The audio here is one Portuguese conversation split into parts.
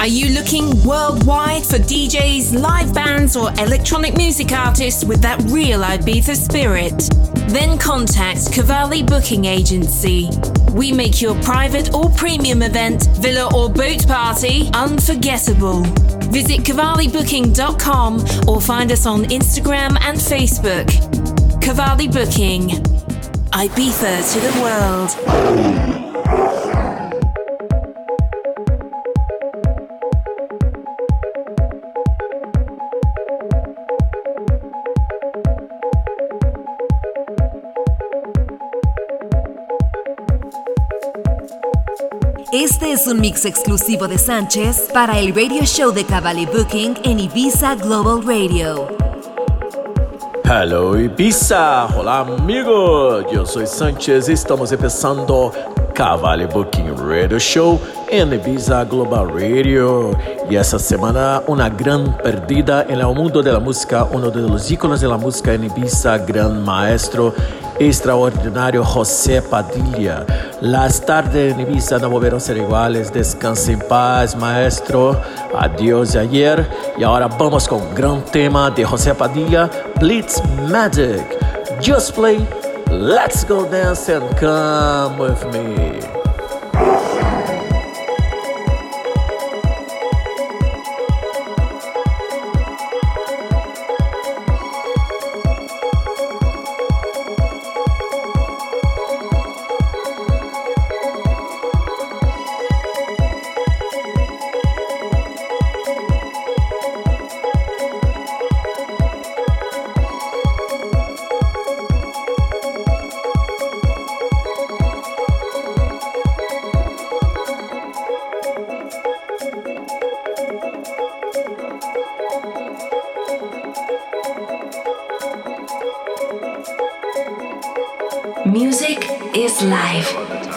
Are you looking worldwide for DJs, live bands, or electronic music artists with that real Ibiza spirit? Then contact Cavalli Booking Agency. We make your private or premium event, villa or boat party unforgettable. Visit CavalliBooking.com or find us on Instagram and Facebook. Cavalli Booking. Ibiza to the world. Este es un mix exclusivo de Sánchez para el radio show de Cavalli Booking en Ibiza Global Radio. Hello Ibiza, hola amigos, yo soy Sánchez y estamos empezando Cavalli Booking Radio Show en Ibiza Global Radio. Y esta semana una gran perdida en el mundo de la música, uno de los íconos de la música en Ibiza, gran maestro extraordinario José Padilla. Las tardes en Ibiza no volverán a ser iguales. Descanse en paz, maestro. Adiós de ayer. Y ahora vamos con un gran tema de José Padilla, Blitz Magic. Just play, let's go dance and come with me.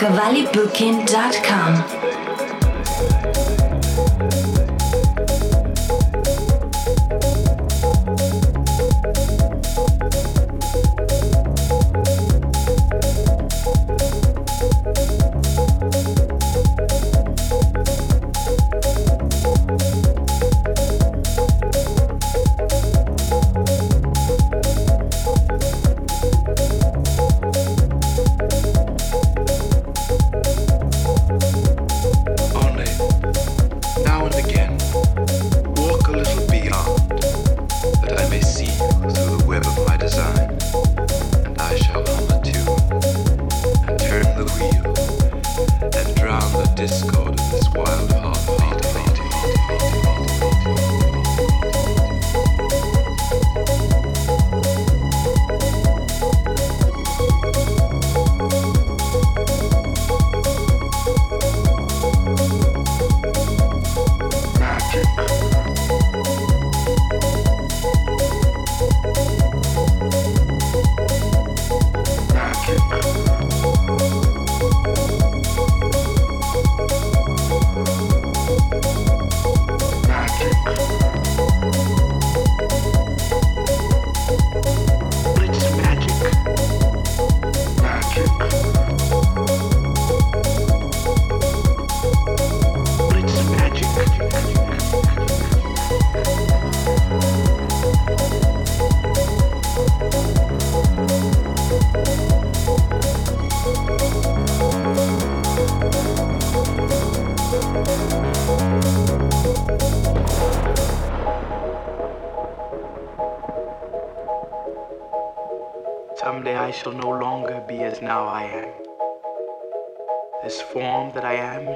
cavalibooking.com.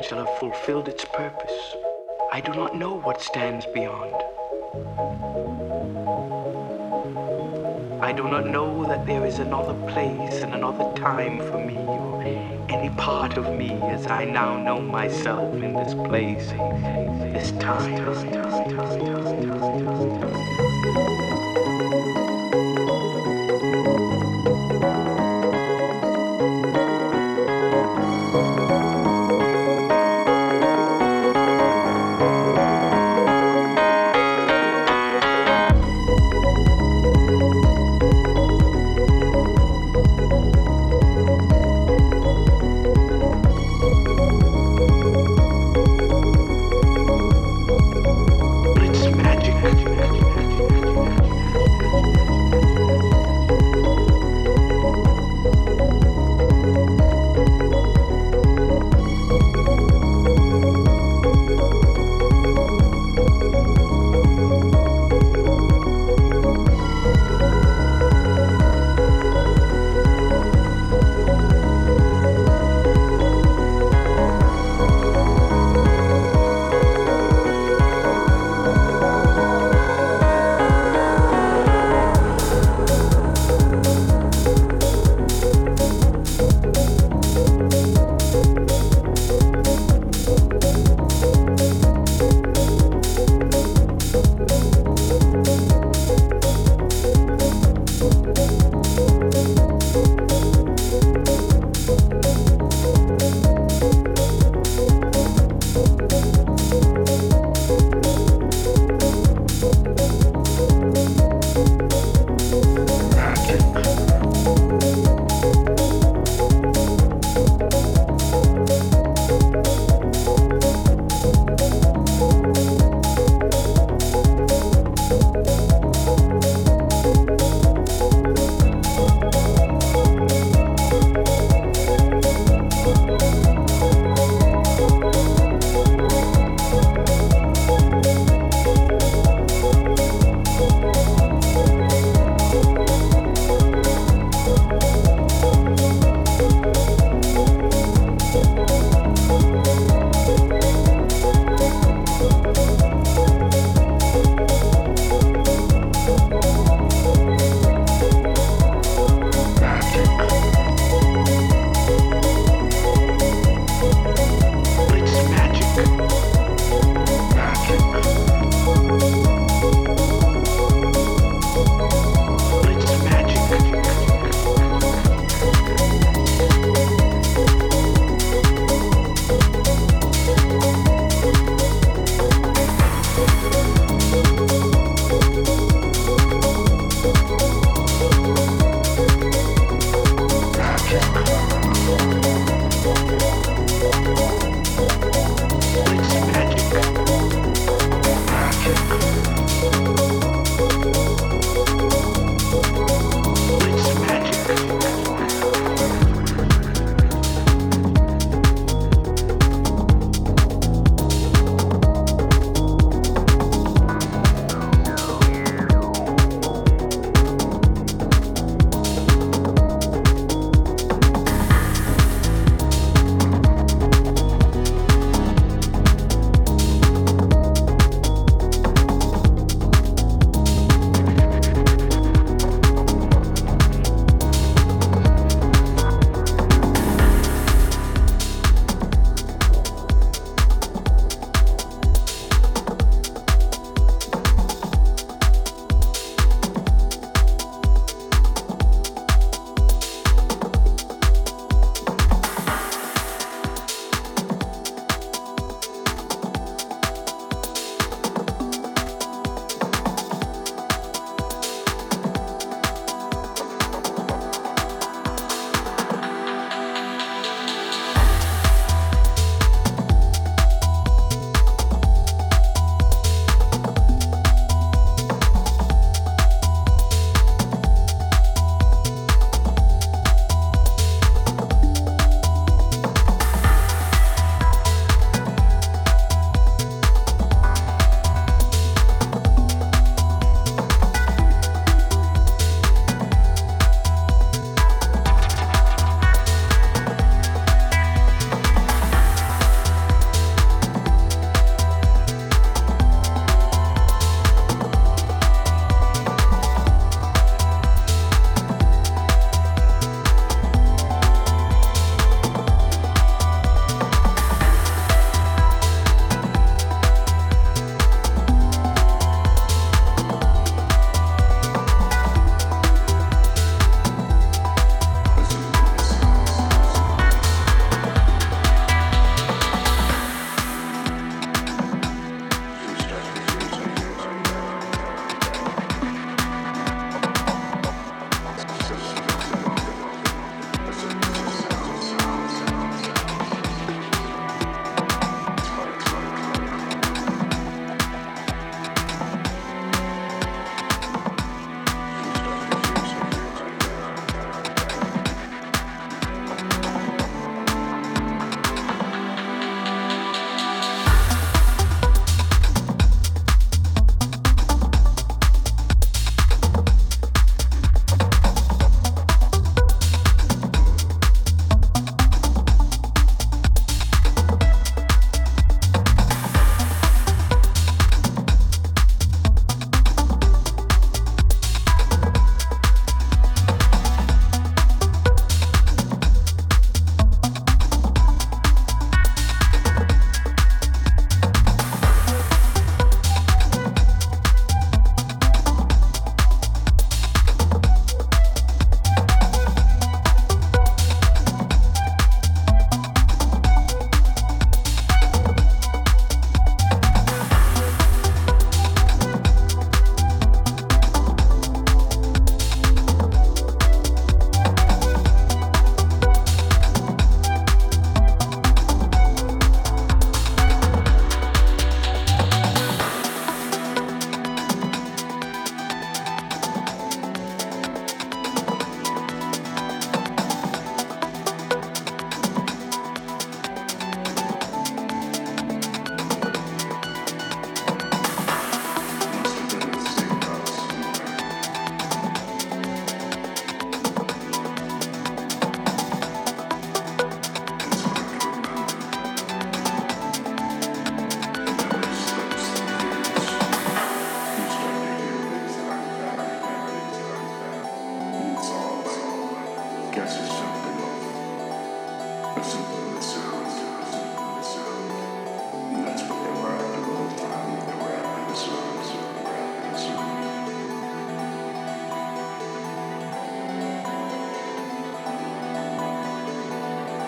shall have fulfilled its purpose. I do not know what stands beyond. I do not know that there is another place and another time for me, or any part of me as I now know myself in this place, this time.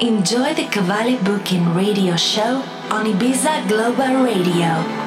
Enjoy the Cavalli Booking Radio Show on Ibiza Global Radio.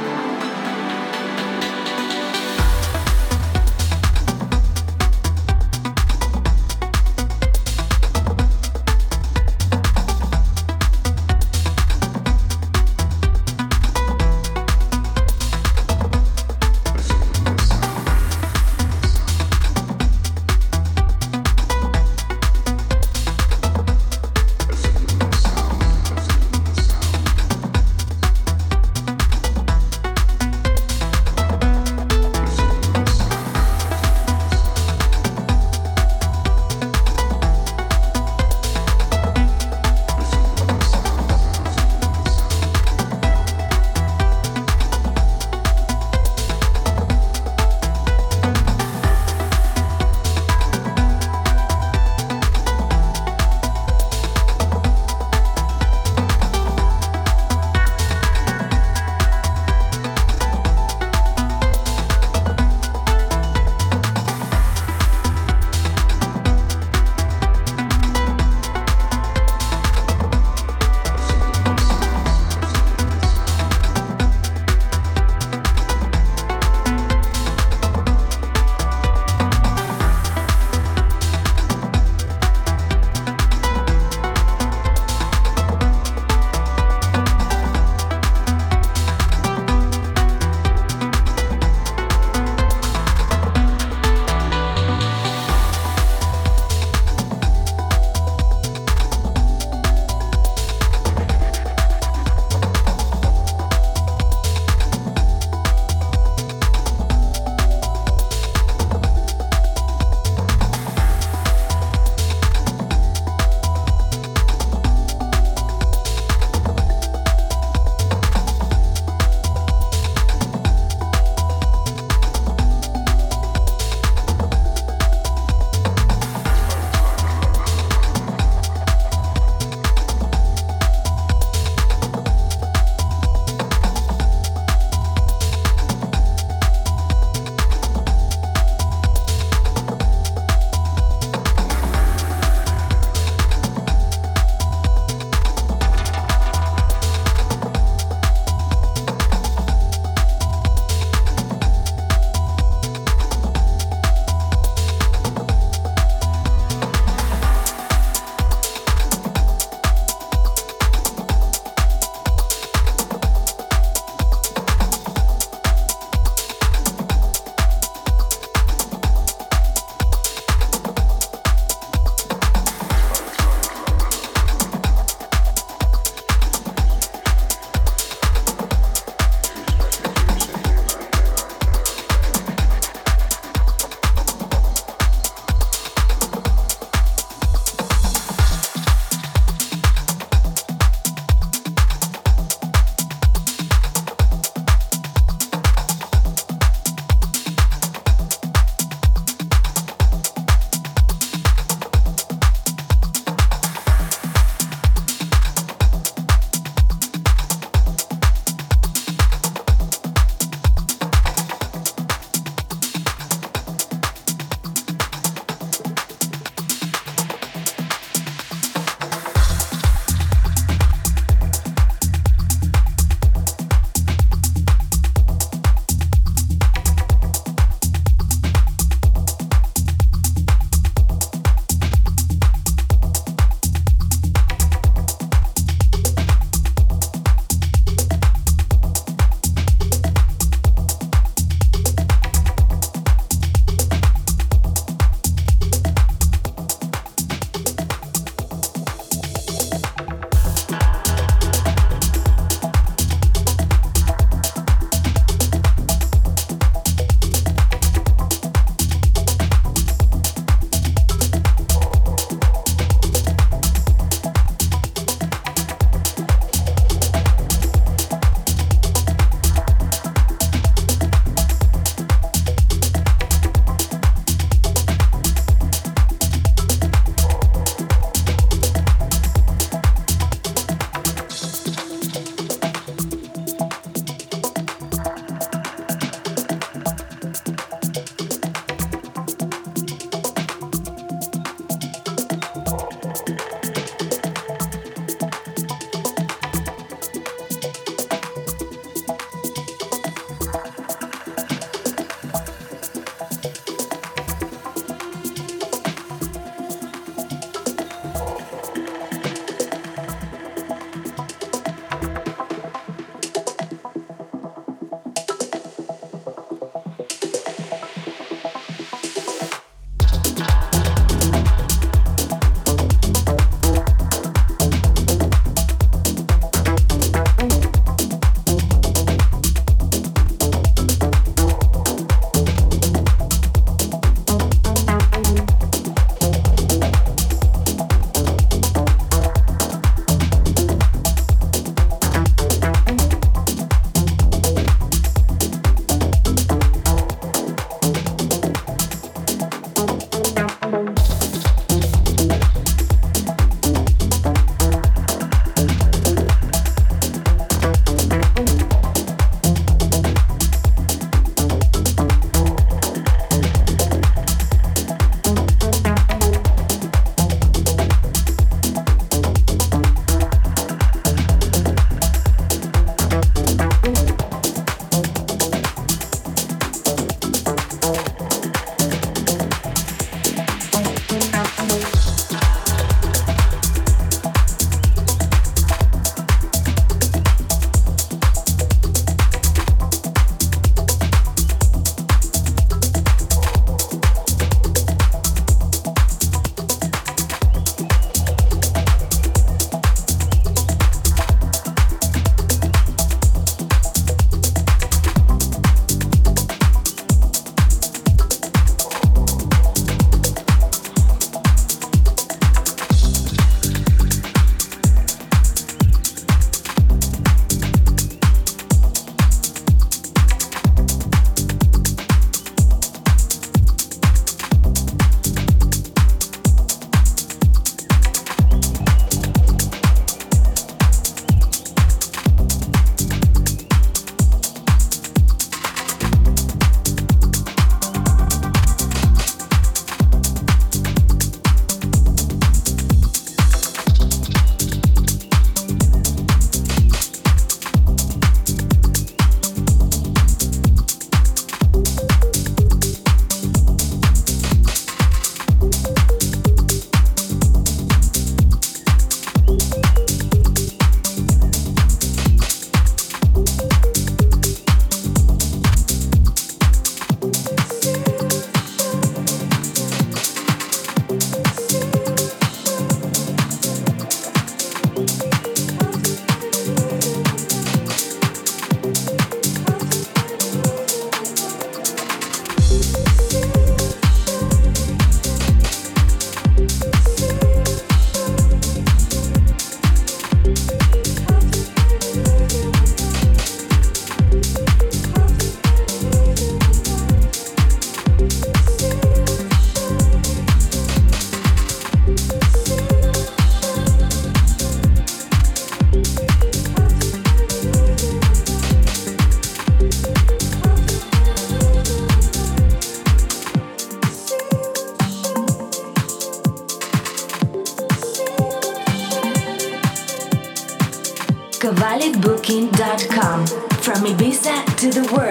The world.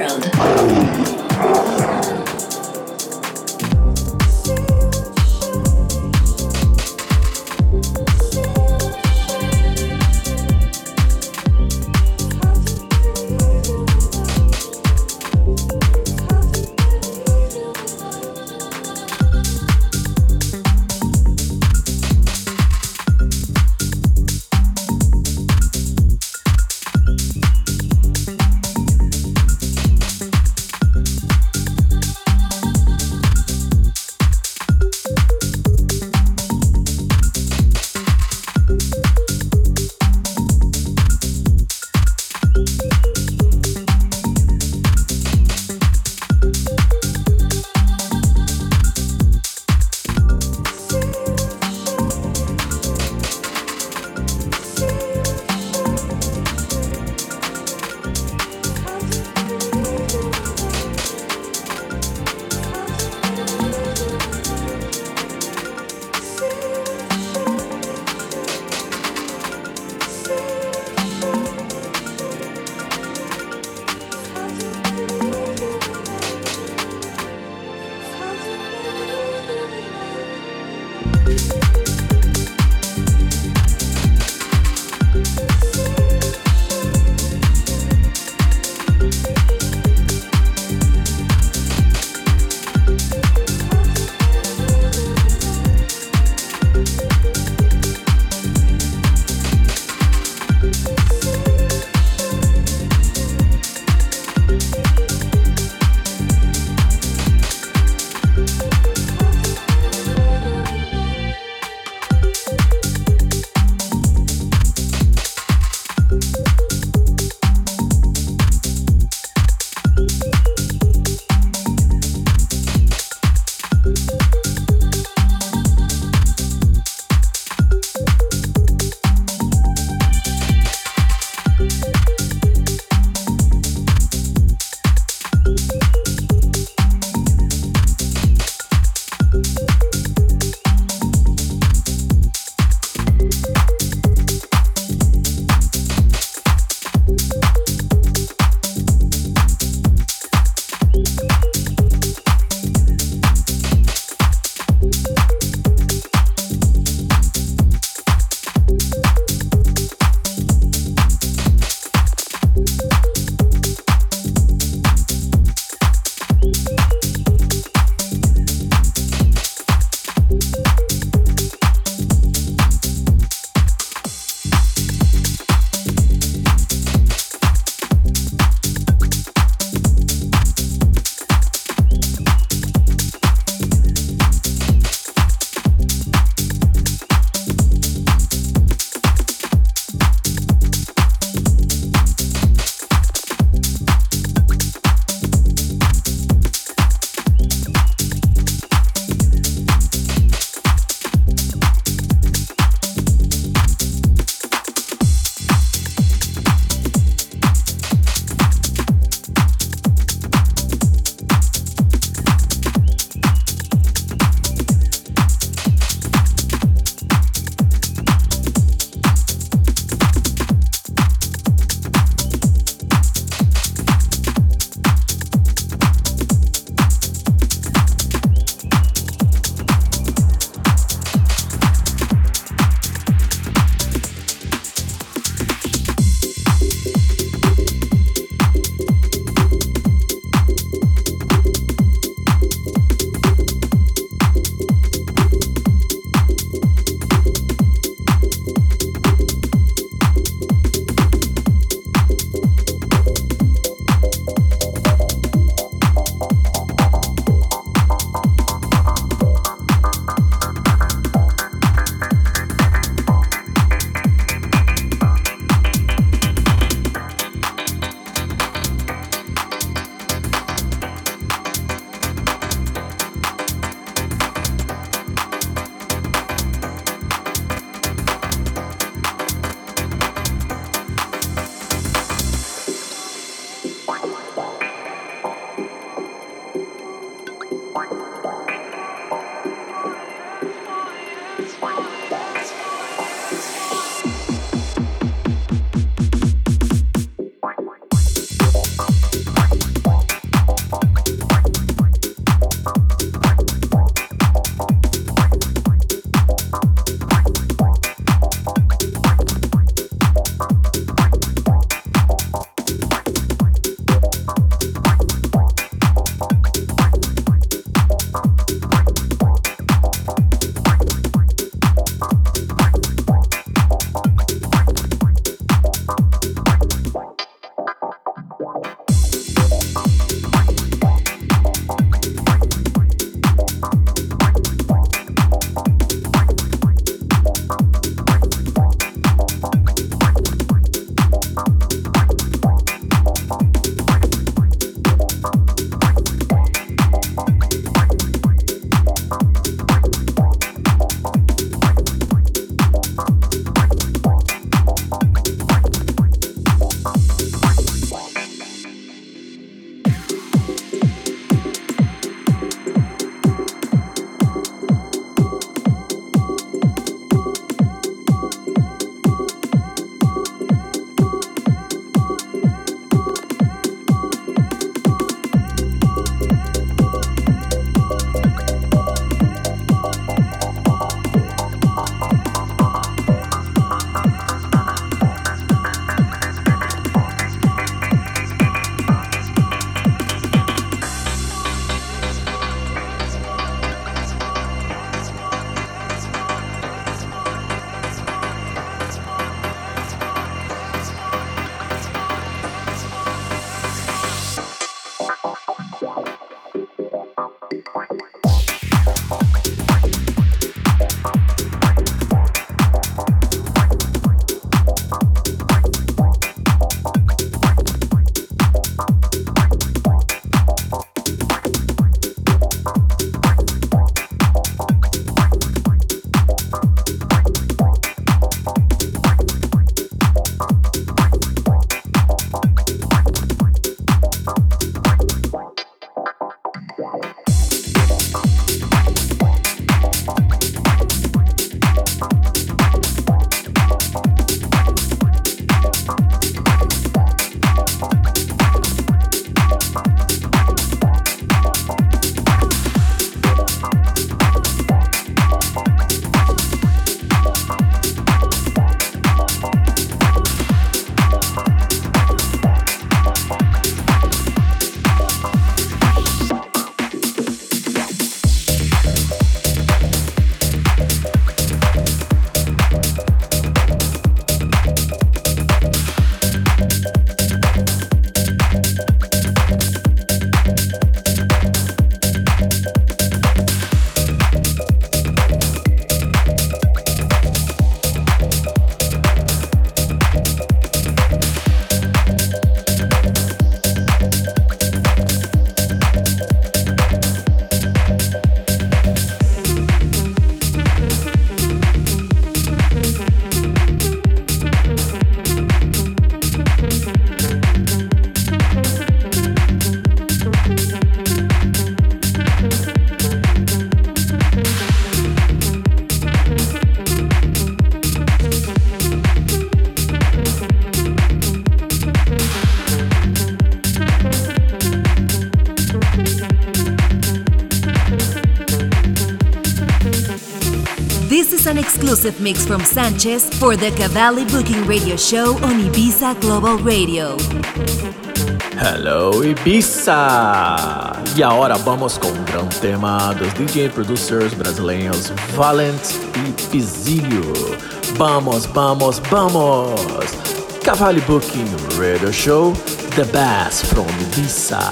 Exclusive mix from Sanchez for the Cavalli Booking Radio Show on Ibiza Global Radio. Hello Ibiza! E agora vamos com um grande tema dos DJ producers brasileiros Valent e Pizilio. Vamos, vamos, vamos! Cavalli Booking Radio Show, the best from Ibiza.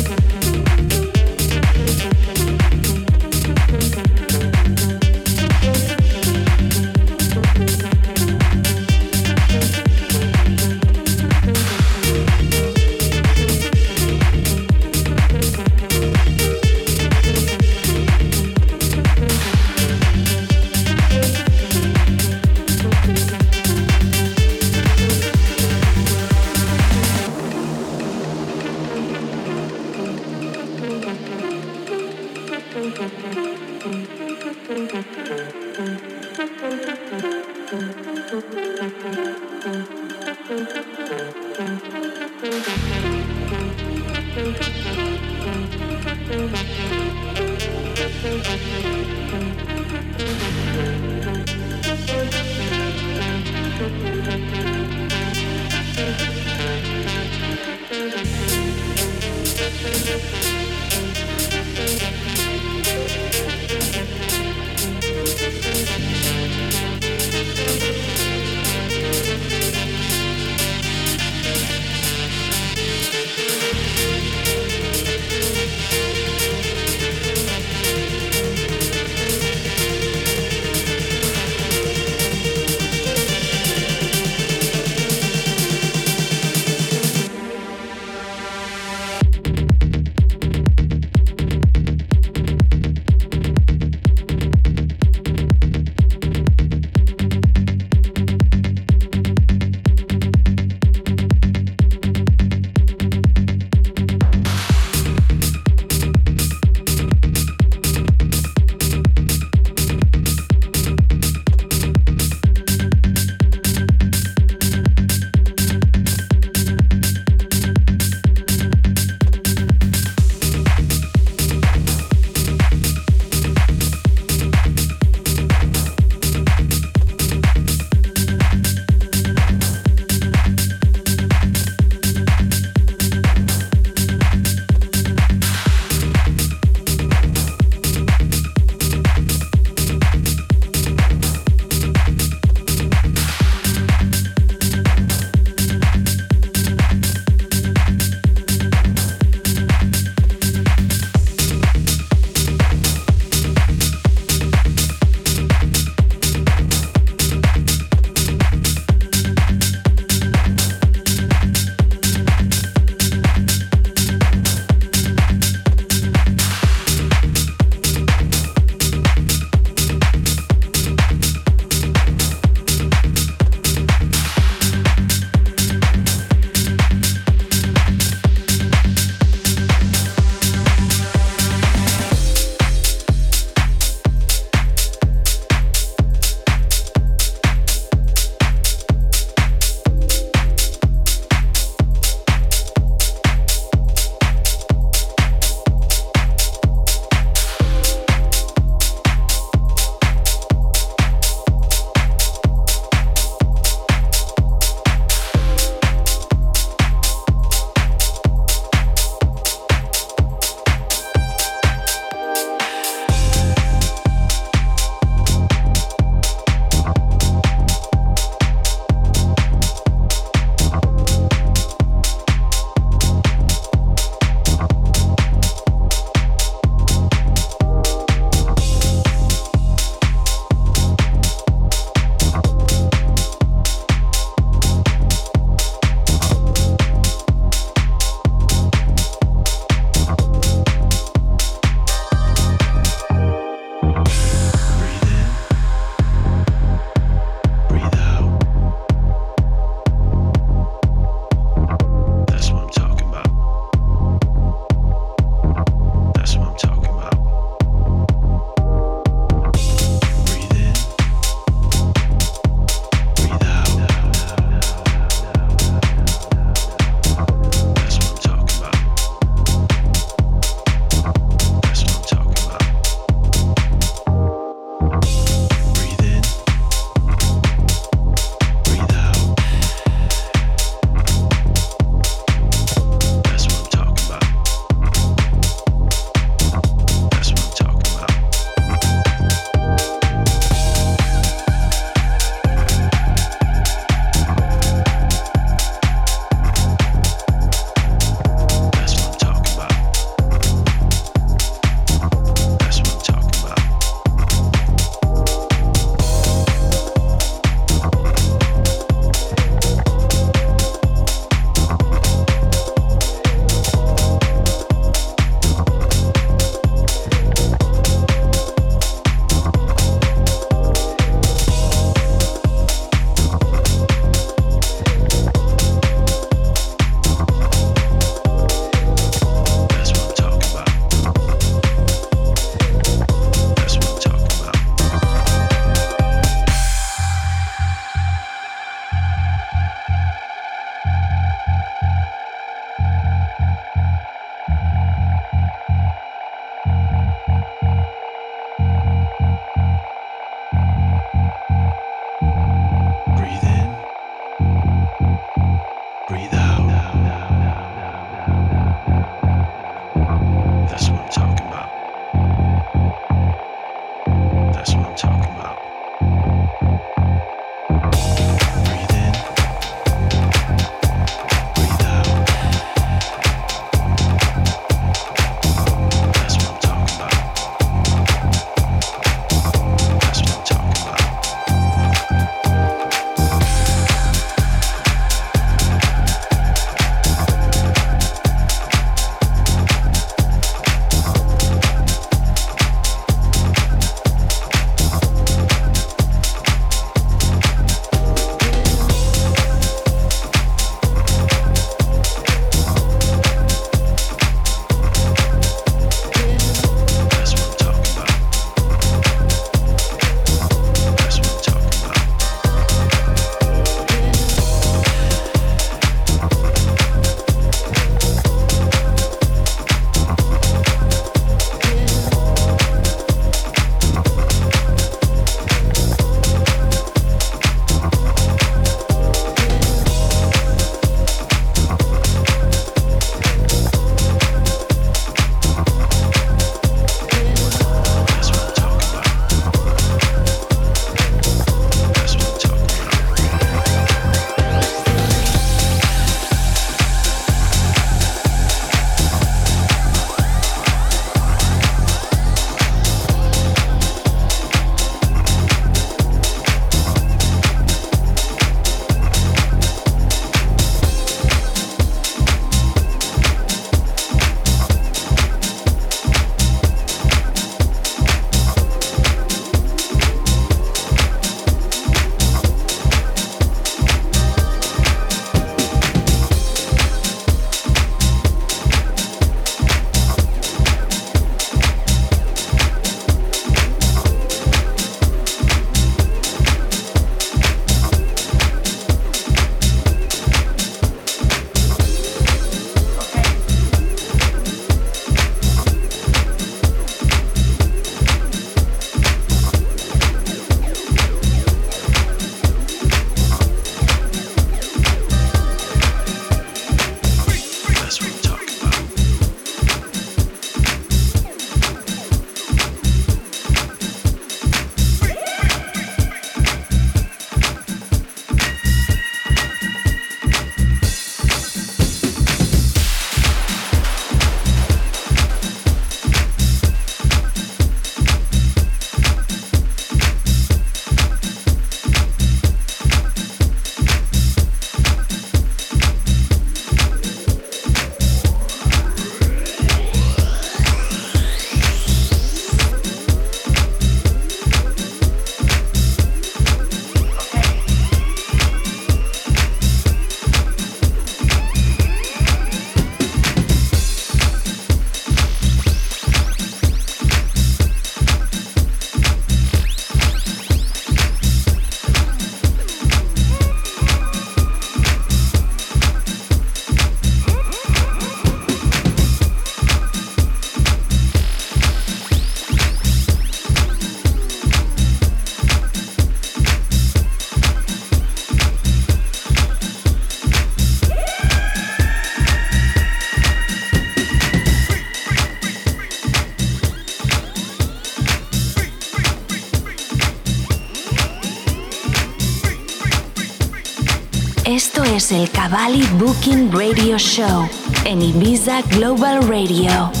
Cavalli Booking Radio Show en Ibiza Global Radio.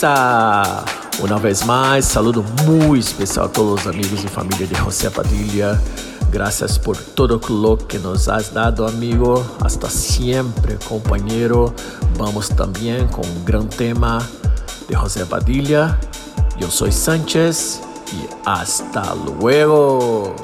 Ibiza! Uma vez mais, saludo muito especial a todos os amigos e família de José Padilha. Gracias por todo lo que nos has dado, amigo. Hasta siempre, compañero. Vamos también con un gran tema de José Padilla. Yo soy Sánchez y hasta luego.